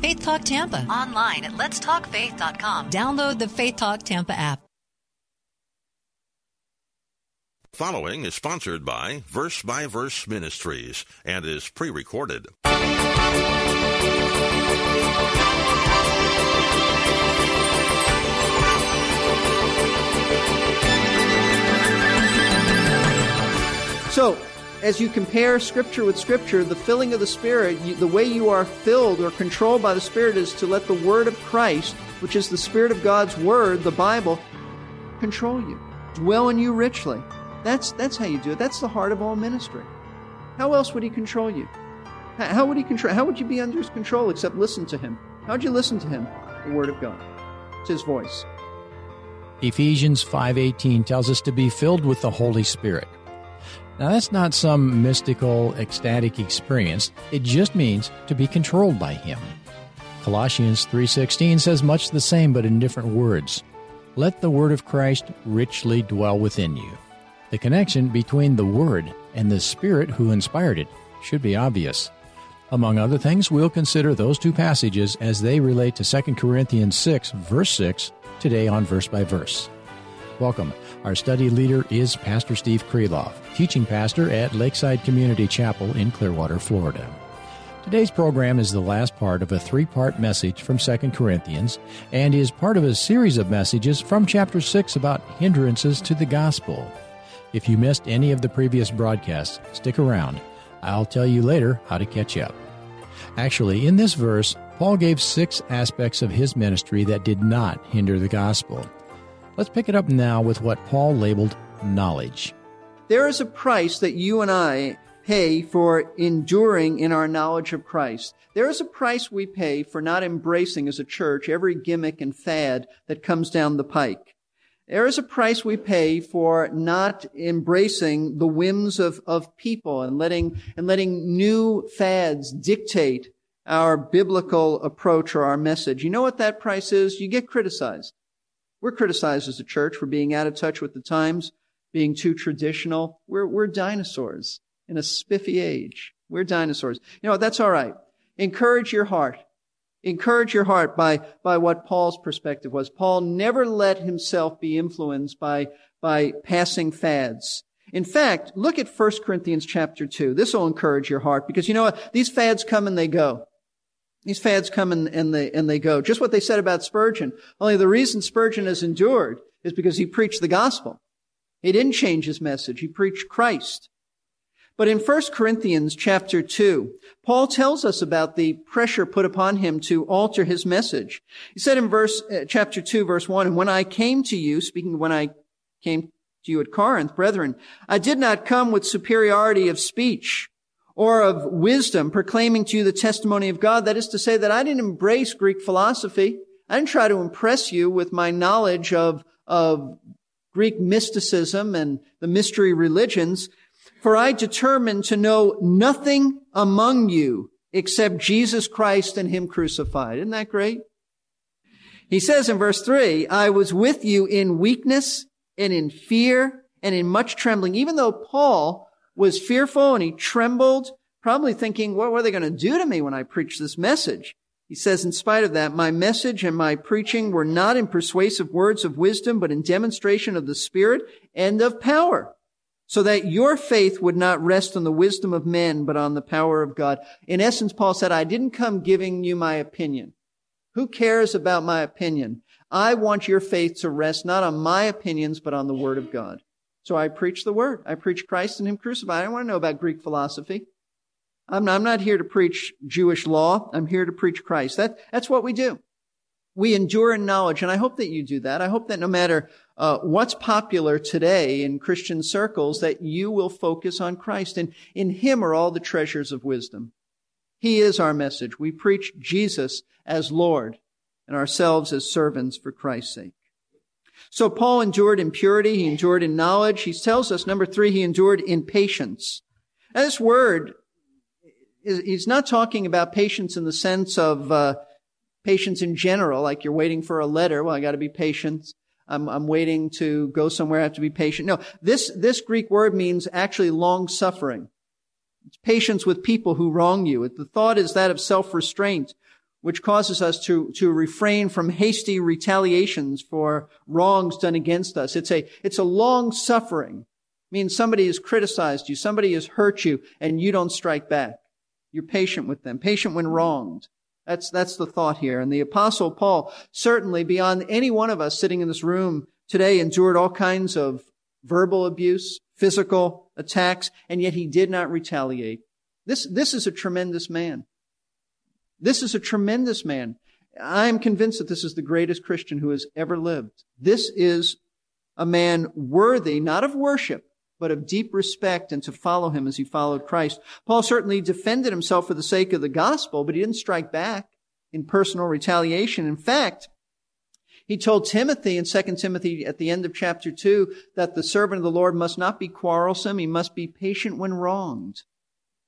Faith Talk Tampa. Online at letstalkfaith.com. Download the Faith Talk Tampa app. Following is sponsored by Verse by Verse Ministries and is pre recorded. So, as you compare Scripture with Scripture, the filling of the Spirit, you, the way you are filled or controlled by the Spirit is to let the Word of Christ, which is the Spirit of God's Word, the Bible, control you, dwell in you richly. That's, that's how you do it. That's the heart of all ministry. How else would He control you? How would He control? How would you be under His control except listen to Him? How would you listen to Him? The Word of God. It's His voice. Ephesians 5:18 tells us to be filled with the Holy Spirit. Now, that's not some mystical, ecstatic experience. It just means to be controlled by Him. Colossians 3:16 says much the same but in different words. Let the word of Christ richly dwell within you. The connection between the word and the spirit who inspired it should be obvious. Among other things, we'll consider those two passages as they relate to 2 Corinthians 6 verse 6 today on verse by verse. Welcome. Our study leader is Pastor Steve Kreloff, teaching pastor at Lakeside Community Chapel in Clearwater, Florida. Today's program is the last part of a three part message from 2 Corinthians and is part of a series of messages from chapter 6 about hindrances to the gospel. If you missed any of the previous broadcasts, stick around. I'll tell you later how to catch up. Actually, in this verse, Paul gave six aspects of his ministry that did not hinder the gospel. Let's pick it up now with what Paul labeled knowledge. There is a price that you and I pay for enduring in our knowledge of Christ. There is a price we pay for not embracing as a church every gimmick and fad that comes down the pike. There is a price we pay for not embracing the whims of, of people and letting, and letting new fads dictate our biblical approach or our message. You know what that price is? You get criticized. We're criticized as a church for being out of touch with the times, being too traditional. We're, we're dinosaurs in a spiffy age. We're dinosaurs. You know, that's all right. Encourage your heart. Encourage your heart by, by what Paul's perspective was. Paul never let himself be influenced by, by passing fads. In fact, look at 1 Corinthians chapter 2. This will encourage your heart because you know what? These fads come and they go. These fads come and, and, they, and they go. Just what they said about Spurgeon. Only the reason Spurgeon has endured is because he preached the gospel. He didn't change his message. He preached Christ. But in 1 Corinthians chapter 2, Paul tells us about the pressure put upon him to alter his message. He said in verse, uh, chapter 2, verse 1, And when I came to you, speaking when I came to you at Corinth, brethren, I did not come with superiority of speech or of wisdom, proclaiming to you the testimony of God. That is to say that I didn't embrace Greek philosophy. I didn't try to impress you with my knowledge of, of Greek mysticism and the mystery religions. For I determined to know nothing among you except Jesus Christ and Him crucified. Isn't that great? He says in verse three, I was with you in weakness and in fear and in much trembling. Even though Paul was fearful and he trembled, probably thinking, what were they going to do to me when I preach this message? He says, in spite of that, my message and my preaching were not in persuasive words of wisdom, but in demonstration of the Spirit and of power so that your faith would not rest on the wisdom of men, but on the power of God. In essence, Paul said, I didn't come giving you my opinion. Who cares about my opinion? I want your faith to rest not on my opinions, but on the word of God. So I preach the word. I preach Christ and him crucified. I don't want to know about Greek philosophy. I'm not, I'm not here to preach Jewish law. I'm here to preach Christ. That, that's what we do. We endure in knowledge, and I hope that you do that. I hope that no matter uh, what's popular today in Christian circles, that you will focus on Christ, and in Him are all the treasures of wisdom. He is our message. We preach Jesus as Lord and ourselves as servants for Christ's sake. So Paul endured in purity. He endured in knowledge. He tells us, number three, he endured in patience. And this word, he's not talking about patience in the sense of uh, patience in general, like you're waiting for a letter. Well, I got to be patient. I'm, I'm waiting to go somewhere. I have to be patient. No, this, this Greek word means actually long suffering. It's patience with people who wrong you. The thought is that of self-restraint, which causes us to, to refrain from hasty retaliations for wrongs done against us. It's a, it's a long suffering. It means somebody has criticized you, somebody has hurt you, and you don't strike back. You're patient with them, patient when wronged. That's, that's the thought here. And the apostle Paul, certainly beyond any one of us sitting in this room today, endured all kinds of verbal abuse, physical attacks, and yet he did not retaliate. This, this is a tremendous man. This is a tremendous man. I am convinced that this is the greatest Christian who has ever lived. This is a man worthy, not of worship, but of deep respect and to follow him as he followed Christ. Paul certainly defended himself for the sake of the gospel, but he didn't strike back in personal retaliation. In fact, he told Timothy in 2 Timothy at the end of chapter 2 that the servant of the Lord must not be quarrelsome. He must be patient when wronged,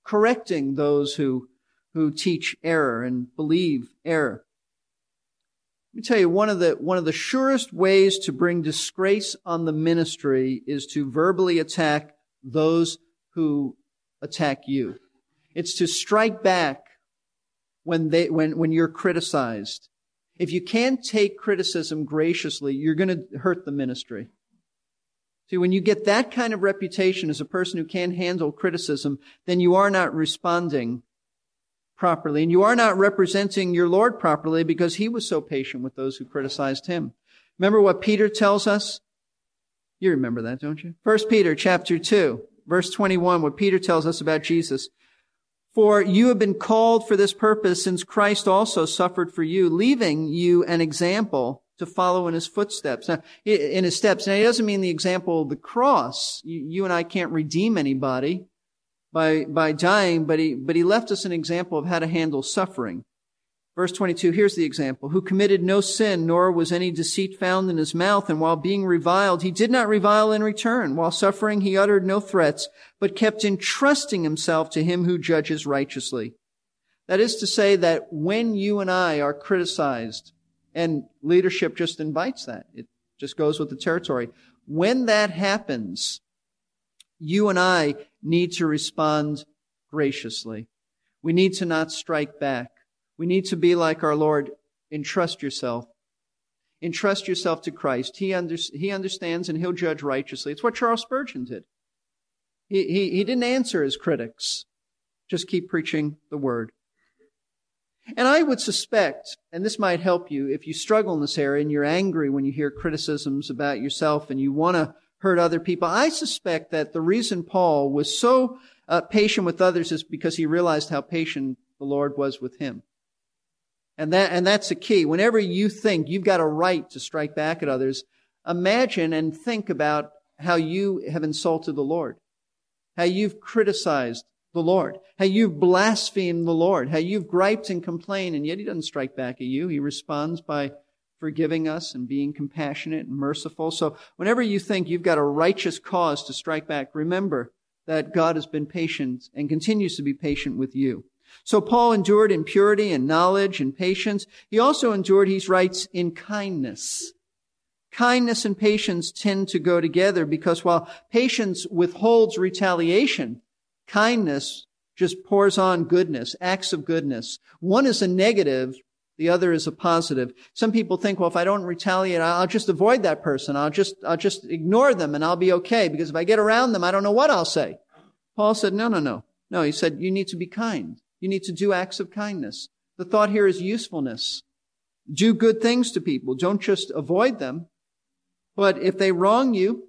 correcting those who, who teach error and believe error. Let me tell you, one of the, one of the surest ways to bring disgrace on the ministry is to verbally attack those who attack you. It's to strike back when they, when, when you're criticized. If you can't take criticism graciously, you're going to hurt the ministry. See, when you get that kind of reputation as a person who can't handle criticism, then you are not responding properly. And you are not representing your Lord properly because he was so patient with those who criticized him. Remember what Peter tells us? You remember that, don't you? First Peter chapter 2, verse 21, what Peter tells us about Jesus. For you have been called for this purpose since Christ also suffered for you, leaving you an example to follow in his footsteps. Now, in his steps. Now, he doesn't mean the example of the cross. You, you and I can't redeem anybody by, by dying, but he, but he left us an example of how to handle suffering. Verse 22, here's the example. Who committed no sin, nor was any deceit found in his mouth, and while being reviled, he did not revile in return. While suffering, he uttered no threats, but kept entrusting himself to him who judges righteously. That is to say that when you and I are criticized, and leadership just invites that, it just goes with the territory. When that happens, you and I need to respond graciously. We need to not strike back. We need to be like our Lord. Entrust yourself. Entrust yourself to Christ. He, under, he understands and he'll judge righteously. It's what Charles Spurgeon did. He, he, he didn't answer his critics. Just keep preaching the word. And I would suspect, and this might help you, if you struggle in this area and you're angry when you hear criticisms about yourself and you want to hurt other people. I suspect that the reason Paul was so uh, patient with others is because he realized how patient the Lord was with him. And that, and that's the key. Whenever you think you've got a right to strike back at others, imagine and think about how you have insulted the Lord, how you've criticized the Lord, how you've blasphemed the Lord, how you've griped and complained, and yet he doesn't strike back at you. He responds by forgiving us and being compassionate and merciful. So whenever you think you've got a righteous cause to strike back, remember that God has been patient and continues to be patient with you. So Paul endured in purity and knowledge and patience. He also endured, he writes, in kindness. Kindness and patience tend to go together because while patience withholds retaliation, kindness just pours on goodness, acts of goodness. One is a negative, the other is a positive. Some people think, well, if I don't retaliate, I'll just avoid that person. I'll just, I'll just ignore them and I'll be okay because if I get around them, I don't know what I'll say. Paul said, no, no, no. No, he said, you need to be kind. You need to do acts of kindness. The thought here is usefulness. Do good things to people. Don't just avoid them. But if they wrong you,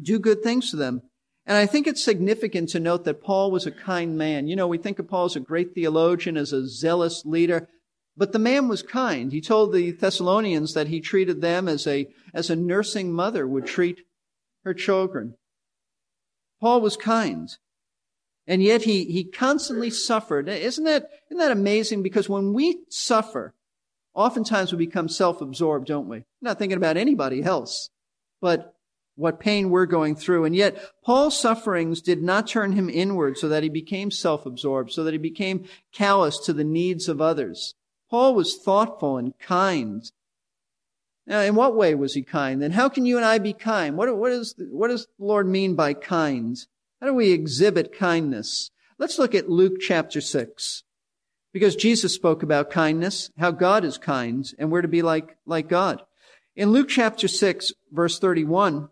do good things to them. And I think it's significant to note that Paul was a kind man. You know, we think of Paul as a great theologian, as a zealous leader. But the man was kind. He told the Thessalonians that he treated them as a, as a nursing mother would treat her children. Paul was kind. And yet he, he constantly suffered. Isn't that, isn't that amazing? Because when we suffer, oftentimes we become self-absorbed, don't we? Not thinking about anybody else, but what pain we're going through. And yet Paul's sufferings did not turn him inward so that he became self-absorbed, so that he became callous to the needs of others. Paul was thoughtful and kind. Now, in what way was he kind? Then how can you and I be kind? What, what, is, what does the Lord mean by kind? How do we exhibit kindness? Let's look at Luke chapter 6. Because Jesus spoke about kindness, how God is kind, and we're to be like, like God. In Luke chapter 6, verse 31,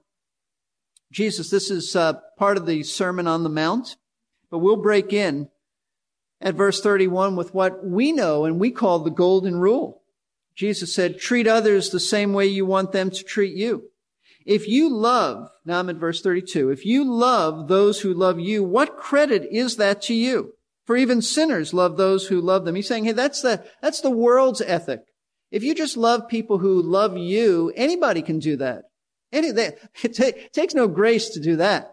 Jesus, this is uh, part of the Sermon on the Mount, but we'll break in at verse 31 with what we know and we call the golden rule. Jesus said, treat others the same way you want them to treat you. If you love, now I'm at verse 32, if you love those who love you, what credit is that to you? For even sinners love those who love them. He's saying, hey, that's the, that's the world's ethic. If you just love people who love you, anybody can do that. Any, that it, t- it takes no grace to do that.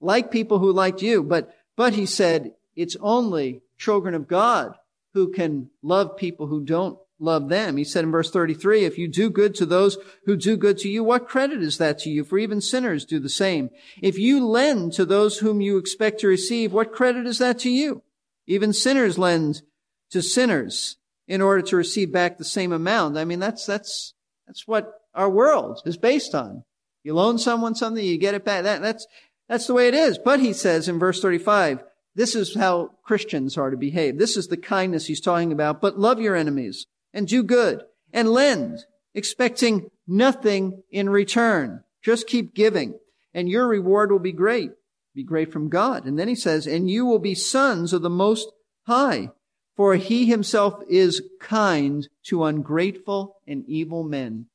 Like people who liked you, but, but he said, it's only children of God who can love people who don't love them. He said in verse 33, if you do good to those who do good to you, what credit is that to you? For even sinners do the same. If you lend to those whom you expect to receive, what credit is that to you? Even sinners lend to sinners in order to receive back the same amount. I mean, that's, that's, that's what our world is based on. You loan someone something, you get it back. That, that's, that's the way it is. But he says in verse 35, this is how Christians are to behave. This is the kindness he's talking about. But love your enemies and do good and lend, expecting nothing in return. Just keep giving and your reward will be great. Be great from God. And then he says, and you will be sons of the most high, for he himself is kind to ungrateful and evil men.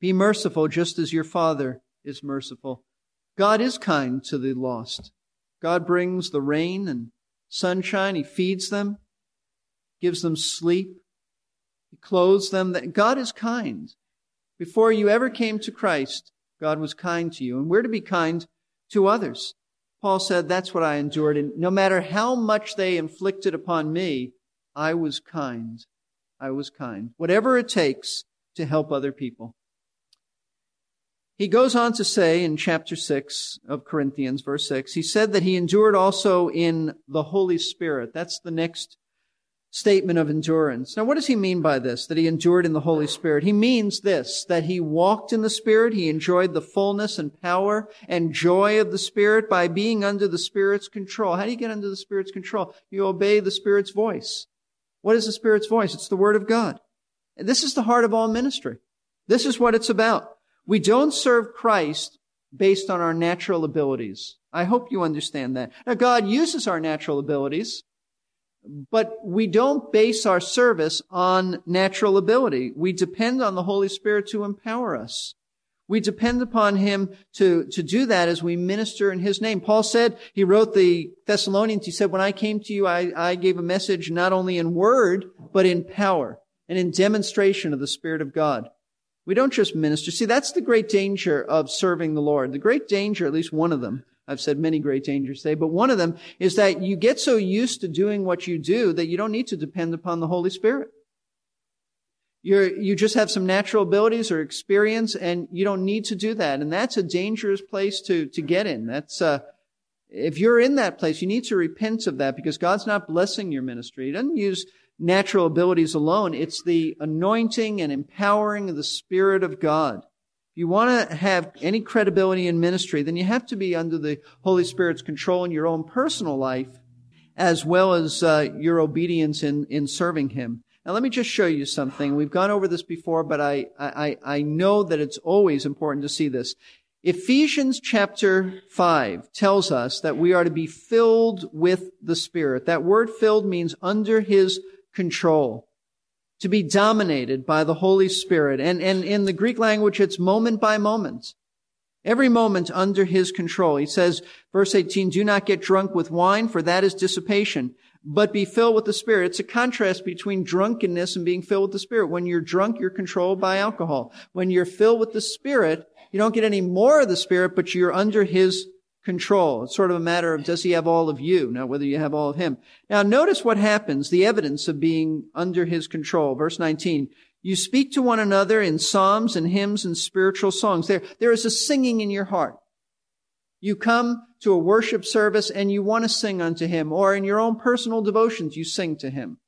Be merciful just as your father is merciful. God is kind to the lost. God brings the rain and sunshine. He feeds them, gives them sleep. He clothes them. God is kind. Before you ever came to Christ, God was kind to you. And we're to be kind to others. Paul said, that's what I endured. And no matter how much they inflicted upon me, I was kind. I was kind. Whatever it takes to help other people. He goes on to say in chapter 6 of Corinthians, verse 6, he said that he endured also in the Holy Spirit. That's the next statement of endurance. Now, what does he mean by this, that he endured in the Holy Spirit? He means this, that he walked in the Spirit, he enjoyed the fullness and power and joy of the Spirit by being under the Spirit's control. How do you get under the Spirit's control? You obey the Spirit's voice. What is the Spirit's voice? It's the Word of God. And this is the heart of all ministry. This is what it's about. We don't serve Christ based on our natural abilities. I hope you understand that. Now, God uses our natural abilities, but we don't base our service on natural ability. We depend on the Holy Spirit to empower us. We depend upon Him to, to do that as we minister in His name. Paul said, he wrote the Thessalonians, he said, when I came to you, I, I gave a message not only in word, but in power and in demonstration of the Spirit of God. We don't just minister. See, that's the great danger of serving the Lord. The great danger, at least one of them, I've said many great dangers today, but one of them is that you get so used to doing what you do that you don't need to depend upon the Holy Spirit. You're, you just have some natural abilities or experience and you don't need to do that. And that's a dangerous place to, to get in. That's, uh, if you're in that place, you need to repent of that because God's not blessing your ministry. He doesn't use natural abilities alone. It's the anointing and empowering of the Spirit of God. If you want to have any credibility in ministry, then you have to be under the Holy Spirit's control in your own personal life, as well as uh, your obedience in, in serving Him. Now, let me just show you something. We've gone over this before, but I, I, I know that it's always important to see this. Ephesians chapter 5 tells us that we are to be filled with the Spirit. That word filled means under His control, to be dominated by the Holy Spirit. And, and in the Greek language, it's moment by moment. Every moment under his control. He says, verse 18, do not get drunk with wine, for that is dissipation, but be filled with the Spirit. It's a contrast between drunkenness and being filled with the Spirit. When you're drunk, you're controlled by alcohol. When you're filled with the Spirit, you don't get any more of the Spirit, but you're under his control. It's sort of a matter of does he have all of you, not whether you have all of him. Now notice what happens, the evidence of being under his control. Verse 19. You speak to one another in psalms and hymns and spiritual songs. There, there is a singing in your heart. You come to a worship service and you want to sing unto him, or in your own personal devotions, you sing to him.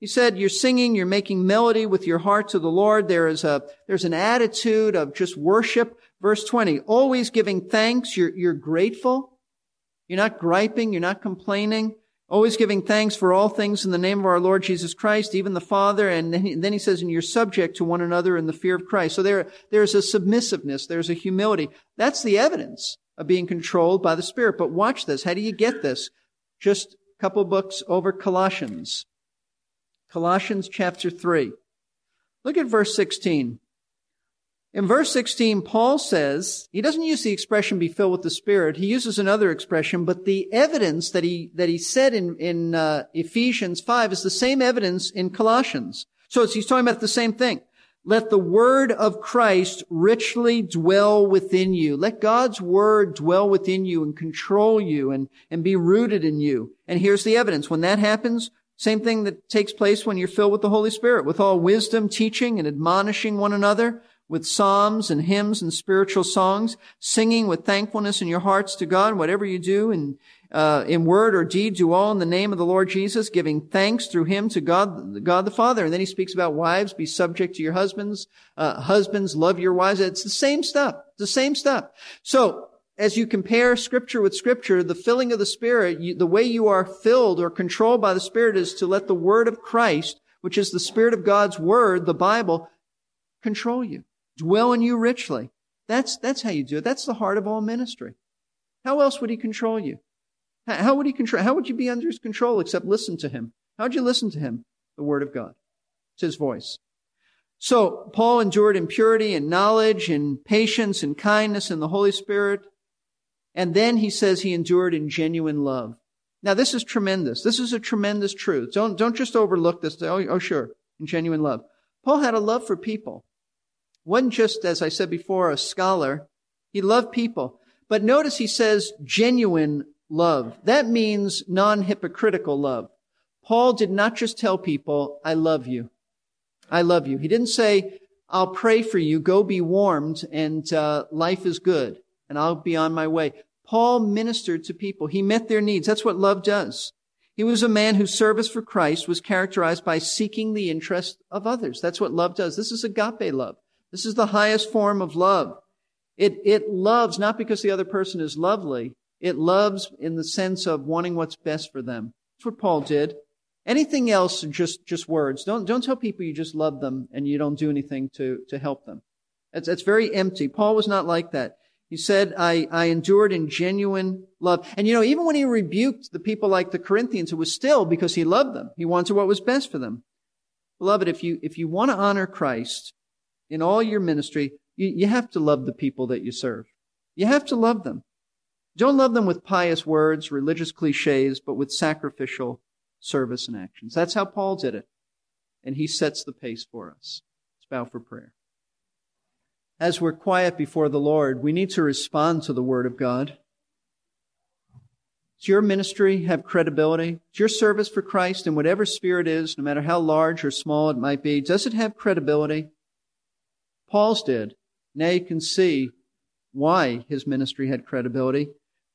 He said, you're singing, you're making melody with your heart to the Lord. There is a, there's an attitude of just worship. Verse 20, always giving thanks. You're, you're grateful. You're not griping. You're not complaining. Always giving thanks for all things in the name of our Lord Jesus Christ, even the Father. And then he, then he says, and you're subject to one another in the fear of Christ. So there, there's a submissiveness. There's a humility. That's the evidence of being controlled by the Spirit. But watch this. How do you get this? Just a couple books over Colossians. Colossians chapter 3. Look at verse 16. In verse 16, Paul says, he doesn't use the expression be filled with the Spirit. He uses another expression, but the evidence that he, that he said in, in uh, Ephesians 5 is the same evidence in Colossians. So he's talking about the same thing. Let the word of Christ richly dwell within you. Let God's word dwell within you and control you and, and be rooted in you. And here's the evidence. When that happens, same thing that takes place when you're filled with the Holy Spirit, with all wisdom, teaching and admonishing one another, with psalms and hymns and spiritual songs, singing with thankfulness in your hearts to God, whatever you do in, uh, in word or deed, do all in the name of the Lord Jesus, giving thanks through him to God, God the Father. And then he speaks about wives, be subject to your husbands, uh, husbands, love your wives. It's the same stuff, the same stuff. So, as you compare scripture with scripture, the filling of the Spirit, you, the way you are filled or controlled by the Spirit is to let the word of Christ, which is the Spirit of God's word, the Bible, control you, dwell in you richly. That's, that's how you do it. That's the heart of all ministry. How else would he control you? How would he control, how would you be under his control except listen to him? How would you listen to him? The word of God. It's his voice. So Paul endured in purity and knowledge and patience and kindness and the Holy Spirit. And then he says he endured in genuine love. Now this is tremendous. This is a tremendous truth. Don't, don't just overlook this. Oh, oh sure, in genuine love. Paul had a love for people. Wasn't just, as I said before, a scholar. He loved people. But notice he says genuine love. That means non-hypocritical love. Paul did not just tell people, I love you. I love you. He didn't say, I'll pray for you, go be warmed, and uh, life is good, and I'll be on my way. Paul ministered to people. He met their needs. That's what love does. He was a man whose service for Christ was characterized by seeking the interest of others. That's what love does. This is agape love. This is the highest form of love. It, it loves not because the other person is lovely. It loves in the sense of wanting what's best for them. That's what Paul did. Anything else just, just words. Don't, don't tell people you just love them and you don't do anything to, to help them. That's, that's very empty. Paul was not like that. He said, I, I endured in genuine love. And you know, even when he rebuked the people like the Corinthians, it was still because he loved them. He wanted what was best for them. Beloved, if you, if you want to honor Christ in all your ministry, you, you have to love the people that you serve. You have to love them. Don't love them with pious words, religious cliches, but with sacrificial service and actions. That's how Paul did it. And he sets the pace for us. Let's bow for prayer as we're quiet before the Lord, we need to respond to the Word of God. Does your ministry have credibility? Does your service for Christ in whatever sphere it is, no matter how large or small it might be, does it have credibility? Paul's did. Now you can see why his ministry had credibility.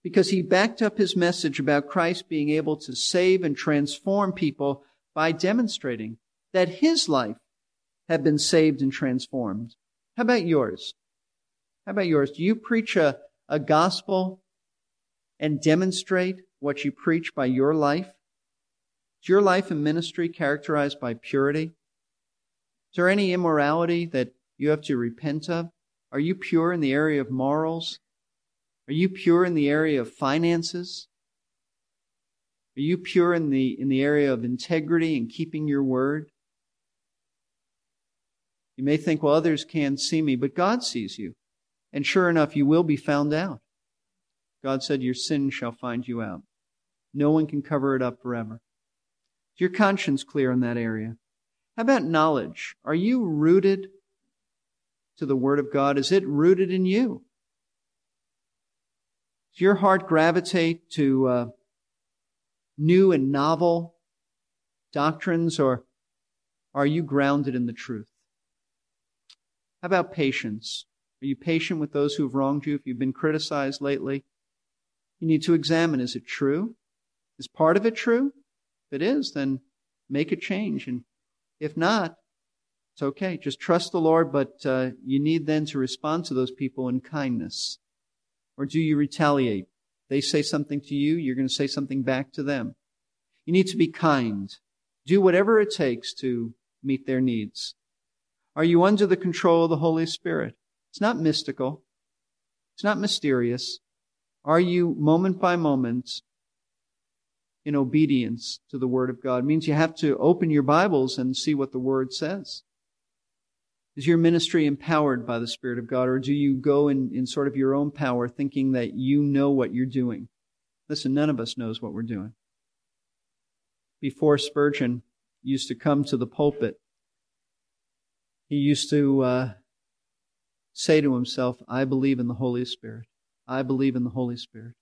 Because he backed up his message about Christ being able to save and transform people by demonstrating that his life had been saved and transformed. How about yours? How about yours? Do you preach a, a gospel and demonstrate what you preach by your life? Is your life and ministry characterized by purity? Is there any immorality that you have to repent of? Are you pure in the area of morals? Are you pure in the area of finances? Are you pure in the, in the area of integrity and keeping your word? You may think, well, others can't see me, but God sees you. And sure enough, you will be found out. God said, Your sin shall find you out. No one can cover it up forever. Is your conscience clear in that area? How about knowledge? Are you rooted to the Word of God? Is it rooted in you? Does your heart gravitate to uh, new and novel doctrines, or are you grounded in the truth? How about patience? Are you patient with those who have wronged you? If you've been criticized lately, you need to examine is it true? Is part of it true? If it is, then make a change. And if not, it's okay. Just trust the Lord, but uh, you need then to respond to those people in kindness. Or do you retaliate? They say something to you, you're going to say something back to them. You need to be kind. Do whatever it takes to meet their needs. Are you under the control of the Holy Spirit? It's not mystical. It's not mysterious. Are you moment by moment in obedience to the Word of God? It means you have to open your Bibles and see what the Word says. Is your ministry empowered by the Spirit of God, or do you go in, in sort of your own power thinking that you know what you're doing? Listen, none of us knows what we're doing. Before Spurgeon used to come to the pulpit, he used to uh, say to himself, I believe in the Holy Spirit. I believe in the Holy Spirit.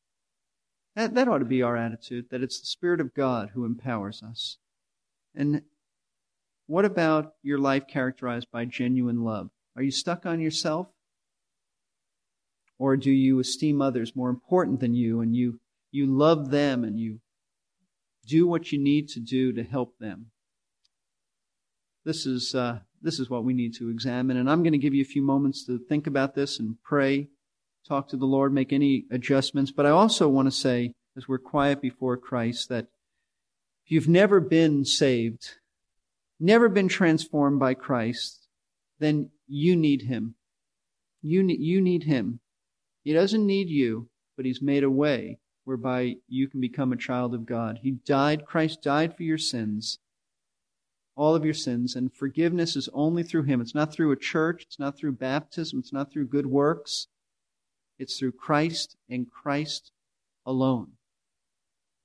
That, that ought to be our attitude, that it's the Spirit of God who empowers us. And what about your life characterized by genuine love? Are you stuck on yourself? Or do you esteem others more important than you and you, you love them and you do what you need to do to help them? This is, uh, this is what we need to examine. And I'm going to give you a few moments to think about this and pray, talk to the Lord, make any adjustments. But I also want to say, as we're quiet before Christ, that if you've never been saved, never been transformed by Christ, then you need Him. You need, you need Him. He doesn't need you, but He's made a way whereby you can become a child of God. He died, Christ died for your sins, all of your sins, and forgiveness is only through Him. It's not through a church, it's not through baptism, it's not through good works. It's through Christ and Christ alone.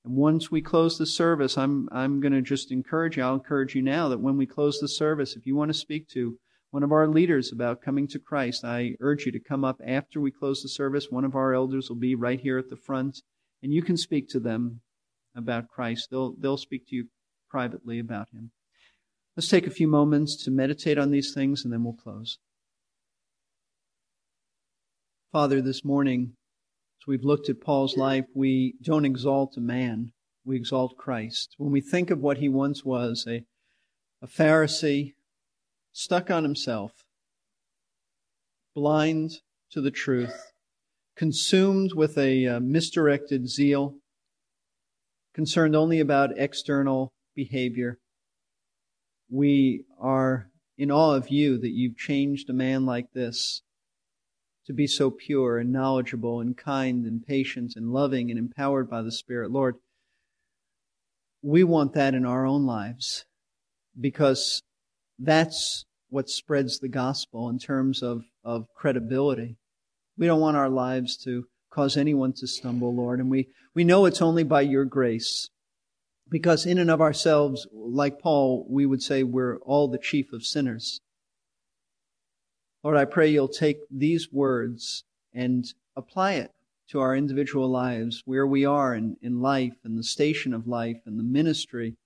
And once we close the service, I'm, I'm going to just encourage you, I'll encourage you now that when we close the service, if you want to speak to one of our leaders about coming to Christ, I urge you to come up after we close the service. One of our elders will be right here at the front, and you can speak to them about Christ. They'll, they'll speak to you privately about Him. Let's take a few moments to meditate on these things, and then we'll close. Father, this morning, we've looked at Paul's life, we don't exalt a man, we exalt Christ. When we think of what he once was, a, a Pharisee stuck on himself, blind to the truth, consumed with a uh, misdirected zeal, concerned only about external behavior, we are in awe of you that you've changed a man like this to be so pure and knowledgeable and kind and patient and loving and empowered by the Spirit. Lord, we want that in our own lives because that's what spreads the gospel in terms of, of credibility. We don't want our lives to cause anyone to stumble, Lord, and we, we know it's only by your grace. Because in and of ourselves, like Paul, we would say we're all the chief of sinners. Lord, I pray you'll take these words and apply it to our individual lives, where we are in, in life and the station of life and the ministry.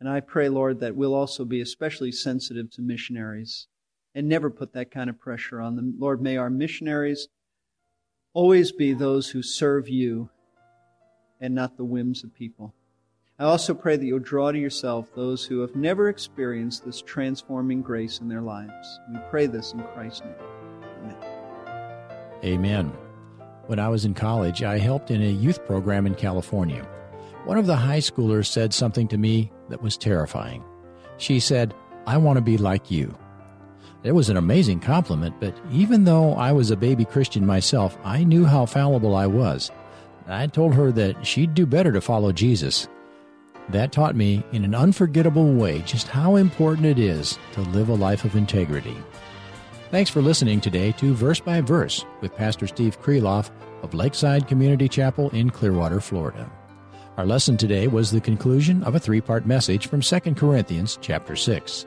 And I pray, Lord, that we'll also be especially sensitive to missionaries and never put that kind of pressure on them. Lord, may our missionaries always be those who serve you and not the whims of people. I also pray that you'll draw to yourself those who have never experienced this transforming grace in their lives. We pray this in Christ's name. Amen. Amen. When I was in college, I helped in a youth program in California. One of the high schoolers said something to me that was terrifying. She said, I want to be like you. It was an amazing compliment, but even though I was a baby Christian myself, I knew how fallible I was. I told her that she'd do better to follow Jesus. That taught me in an unforgettable way just how important it is to live a life of integrity. Thanks for listening today to Verse by Verse with Pastor Steve Kreloff of Lakeside Community Chapel in Clearwater, Florida. Our lesson today was the conclusion of a three-part message from 2 Corinthians chapter 6.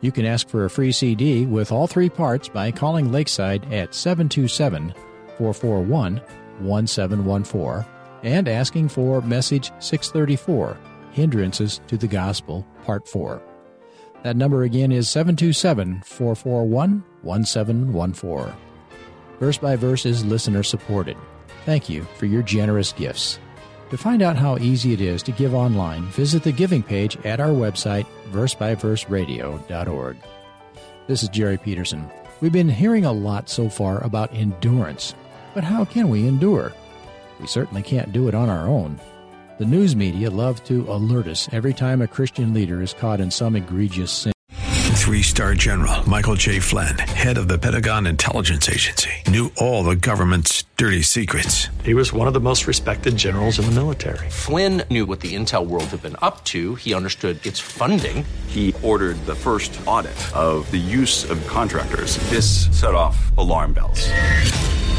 You can ask for a free CD with all three parts by calling Lakeside at 727 441 1714 and asking for message 634 Hindrances to the Gospel, Part 4. That number again is 727 441 1714. Verse by verse is listener supported. Thank you for your generous gifts. To find out how easy it is to give online, visit the giving page at our website, versebyverseradio.org. This is Jerry Peterson. We've been hearing a lot so far about endurance, but how can we endure? We certainly can't do it on our own. The news media love to alert us every time a Christian leader is caught in some egregious sin. Three star general Michael J. Flynn, head of the Pentagon Intelligence Agency, knew all the government's dirty secrets. He was one of the most respected generals in the military. Flynn knew what the intel world had been up to. He understood its funding. He ordered the first audit of the use of contractors. This set off alarm bells.